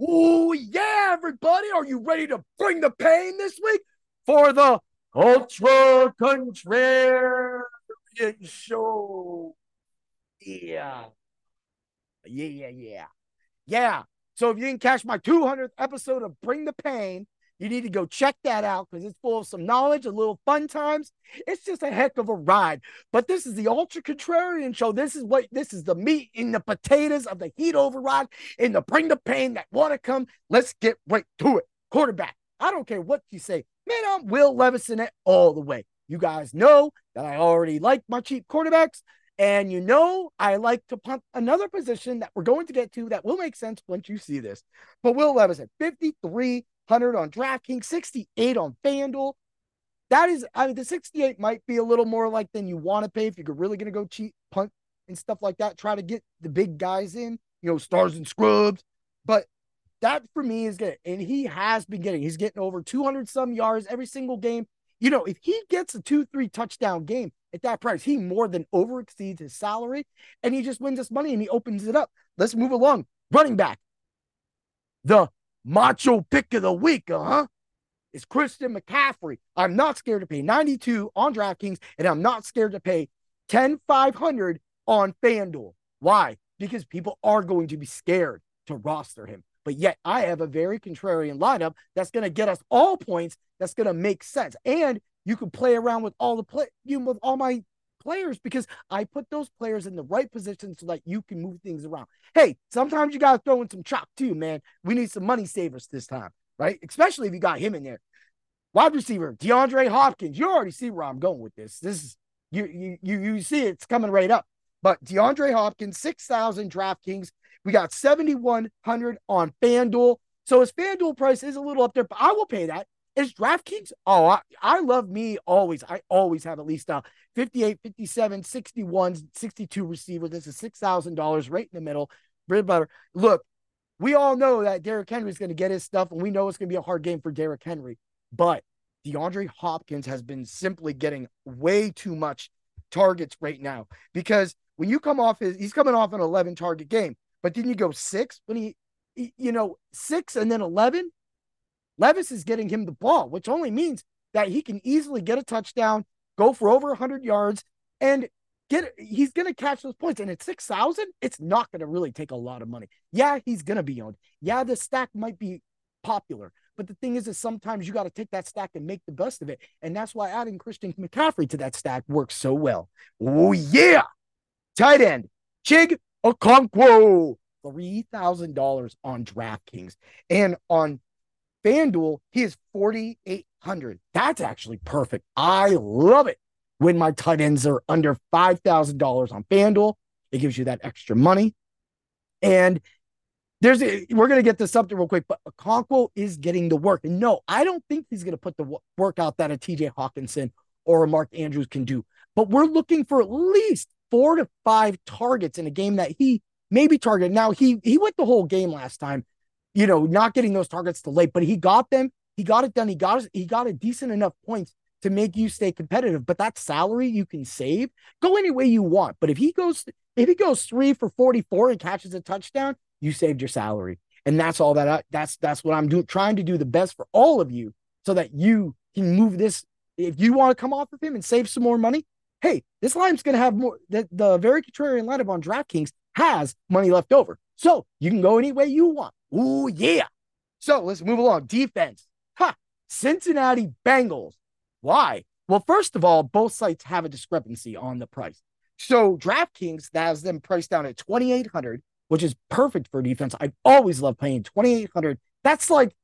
Oh, yeah, everybody. Are you ready to bring the pain this week for the Ultra Contrarian Show? Yeah. Yeah, yeah, yeah. Yeah. So if you didn't catch my 200th episode of Bring the Pain, you need to go check that out because it's full of some knowledge, a little fun times. It's just a heck of a ride. But this is the Ultra Contrarian show. This is what this is the meat in the potatoes of the heat override and the bring the pain that want to come. Let's get right to it. Quarterback. I don't care what you say. Man, I'm Will Levis on it all the way. You guys know that I already like my cheap quarterbacks. And you know, I like to punt another position that we're going to get to that will make sense once you see this. But Will Levis at 5,300 on DraftKings, 68 on FanDuel. That is, I mean, the 68 might be a little more like than you want to pay if you're really going to go cheat, punt and stuff like that. Try to get the big guys in, you know, stars and scrubs. But that for me is good. And he has been getting, he's getting over 200 some yards every single game. You know, if he gets a two, three touchdown game, at that price. He more than over exceeds his salary and he just wins us money and he opens it up. Let's move along. Running back. The macho pick of the week, huh? Is Christian McCaffrey. I'm not scared to pay 92 on DraftKings and I'm not scared to pay 10 500 on FanDuel. Why? Because people are going to be scared to roster him. But yet, I have a very contrarian lineup that's going to get us all points. That's going to make sense. And you can play around with all the play you know, with all my players because I put those players in the right position so that you can move things around. Hey, sometimes you gotta throw in some chop too, man. We need some money savers this time, right? Especially if you got him in there. Wide receiver, DeAndre Hopkins. You already see where I'm going with this. This is you you you you see it's coming right up. But DeAndre Hopkins, 6,000 DraftKings. We got 7,100 on FanDuel. So his FanDuel price is a little up there, but I will pay that. Is DraftKings? Oh, I, I love me always. I always have at least a 58, 57, 61, 62 receiver. This is $6,000 right in the middle. Bread butter. Look, we all know that Derrick Henry is going to get his stuff, and we know it's going to be a hard game for Derrick Henry. But DeAndre Hopkins has been simply getting way too much targets right now because when you come off his, he's coming off an 11 target game, but then you go six when he, you know, six and then 11 Levis is getting him the ball, which only means that he can easily get a touchdown, go for over 100 yards, and get he's going to catch those points. And at 6,000, it's not going to really take a lot of money. Yeah, he's going to be owned. Yeah, the stack might be popular. But the thing is, is sometimes you got to take that stack and make the best of it. And that's why adding Christian McCaffrey to that stack works so well. Oh, yeah. Tight end, Chig Okonkwo, $3,000 on DraftKings. And on FanDuel, he is 4,800. That's actually perfect. I love it when my tight ends are under $5,000 on FanDuel. It gives you that extra money. And there's a, we're going to get this up real quick, but Okonkwo is getting the work. And no, I don't think he's going to put the work out that a TJ Hockenson or a Mark Andrews can do. But we're looking for at least four to five targets in a game that he maybe targeted. Now he he went the whole game last time you know, not getting those targets to late, but he got them. He got it done. He got he got a decent enough points to make you stay competitive. But that salary you can save, go any way you want. But if he goes, if he goes three for 44 and catches a touchdown, you saved your salary. And that's all that I, that's that's what I'm doing, trying to do the best for all of you so that you can move this. If you want to come off of him and save some more money, hey, this line's going to have more. The, the very contrarian lineup on DraftKings has money left over. So you can go any way you want. Ooh, yeah. So let's move along. Defense. Ha. Cincinnati Bengals. Why? Well, first of all, both sites have a discrepancy on the price. So DraftKings has them priced down at 2,800, which is perfect for defense. I've always loved paying 2,800. That's like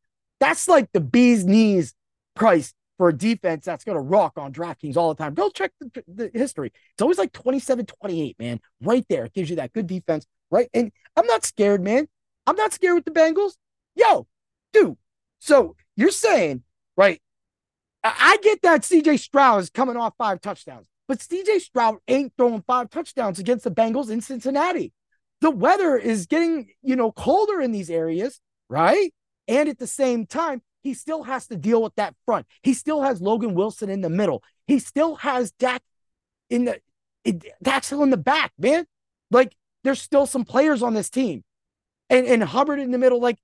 that's like the bee's knees price for a defense that's going to rock on DraftKings all the time. Go check the, the, history. It's always like 27, 28, man. Right there. It gives you that good defense, right? And I'm not scared, man. I'm not scared with the Bengals. Yo, dude. So you're saying, right? I get that CJ Stroud is coming off five touchdowns, but CJ Stroud ain't throwing five touchdowns against the Bengals in Cincinnati. The weather is getting, you know, colder in these areas, right? And at the same time, he still has to deal with that front. He still has Logan Wilson in the middle. He still has Dak in the it, still in the back, man. Like there's still some players on this team and, and Hubbard in the middle. Like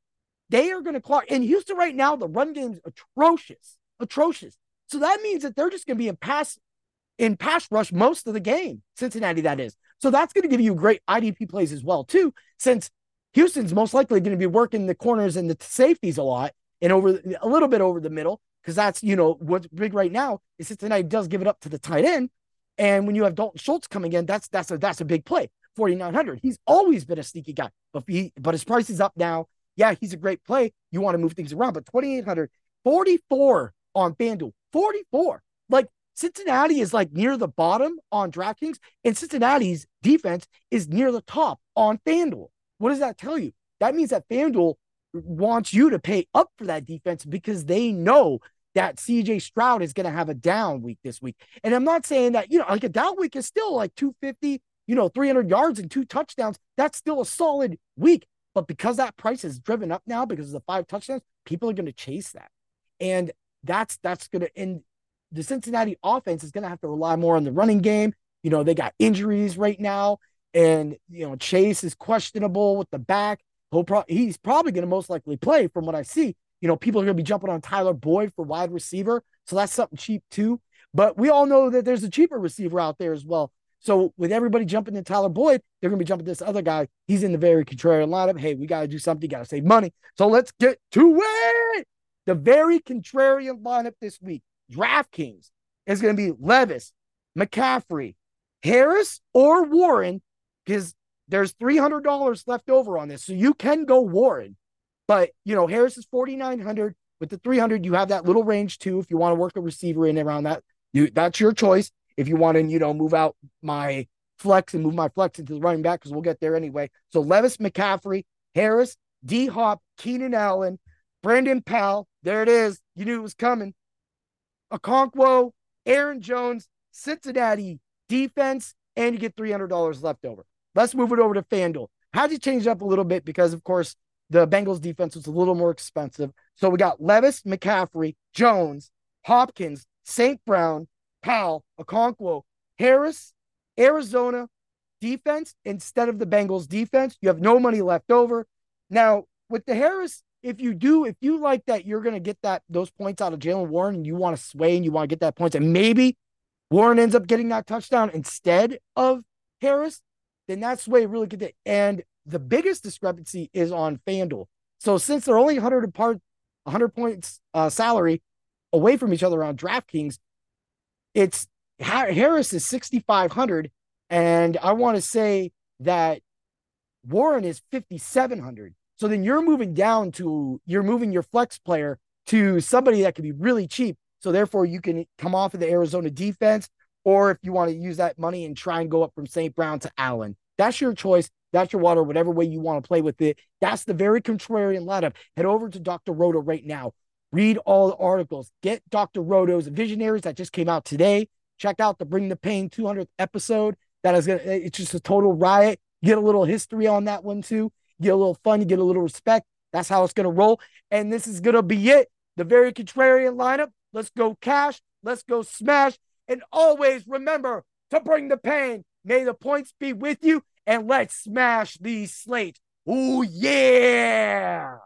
they are going to clock. In Houston right now, the run game's atrocious, atrocious. So that means that they're just going to be in pass in pass rush most of the game. Cincinnati, that is. So that's going to give you great IDP plays as well too, since Houston's most likely going to be working the corners and the safeties a lot and over a little bit over the middle because that's you know what's big right now is Cincinnati does give it up to the tight end, and when you have Dalton Schultz coming in, that's that's a that's a big play. 4900. He's always been a sneaky guy, but he but his price is up now. Yeah, he's a great play. You want to move things around, but 2800, 44 on FanDuel, 44. Like Cincinnati is like near the bottom on DraftKings, and Cincinnati's defense is near the top on FanDuel. What does that tell you? That means that FanDuel wants you to pay up for that defense because they know that CJ Stroud is going to have a down week this week. And I'm not saying that, you know, like a down week is still like 250, you know, 300 yards and two touchdowns. That's still a solid week. But because that price is driven up now because of the five touchdowns, people are going to chase that. And that's that's going to end the Cincinnati offense is going to have to rely more on the running game. You know, they got injuries right now, and you know Chase is questionable with the back. He'll pro- he's probably going to most likely play from what I see. You know, people are going to be jumping on Tyler Boyd for wide receiver, so that's something cheap too. But we all know that there's a cheaper receiver out there as well. So with everybody jumping to Tyler Boyd, they're going to be jumping this other guy. He's in the very contrarian lineup. Hey, we got to do something. Got to save money. So let's get to it. The very contrarian lineup this week. DraftKings is going to be Levis, McCaffrey, Harris, or Warren, because there's $300 left over on this. So you can go Warren. But, you know, Harris is 4,900. With the 300, you have that little range too. If you want to work a receiver in around that, you that's your choice. If you want to, you know, move out my flex and move my flex into the running back, because we'll get there anyway. So Levis, McCaffrey, Harris, D Hop, Keenan Allen, Brandon Powell. There it is. You knew it was coming. Okonkwo, Aaron Jones, Cincinnati defense, and you get $300 left over. Let's move it over to FanDuel. How'd you change up a little bit? Because, of course, the Bengals defense was a little more expensive. So we got Levis, McCaffrey, Jones, Hopkins, St. Brown, Powell, Okonkwo, Harris, Arizona defense instead of the Bengals defense. You have no money left over. Now, with the Harris if you do, if you like that, you're going to get that those points out of Jaylen Warren, and you want to sway and you want to get that points, and maybe Warren ends up getting that touchdown instead of Harris, then that sway really could. Get, and the biggest discrepancy is on FanDuel. So since they're only 100 apart, 100 points uh, salary away from each other on DraftKings, it's Harris is 6,500, and I want to say that Warren is 5,700. So then you're moving down to you're moving your flex player to somebody that could be really cheap. So therefore you can come off of the Arizona defense, or if you want to use that money and try and go up from St. Brown to Allen. That's your choice. That's your water, whatever way you want to play with it. That's the very contrarian lineup. Head over to Dr. Roto right now. Read all the articles. Get Dr. Roto's Visionaries that just came out today. Check out the Bring the Pain 200th episode. That is gonna. It's just a total riot. Get a little history on that one too get a little fun, get a little respect. That's how it's to roll. And this is to be it. The very contrarian lineup. Let's go cash. Let's go smash. And always remember to bring the pain. May the points be with you. And let's smash the slate. Oh, yeah.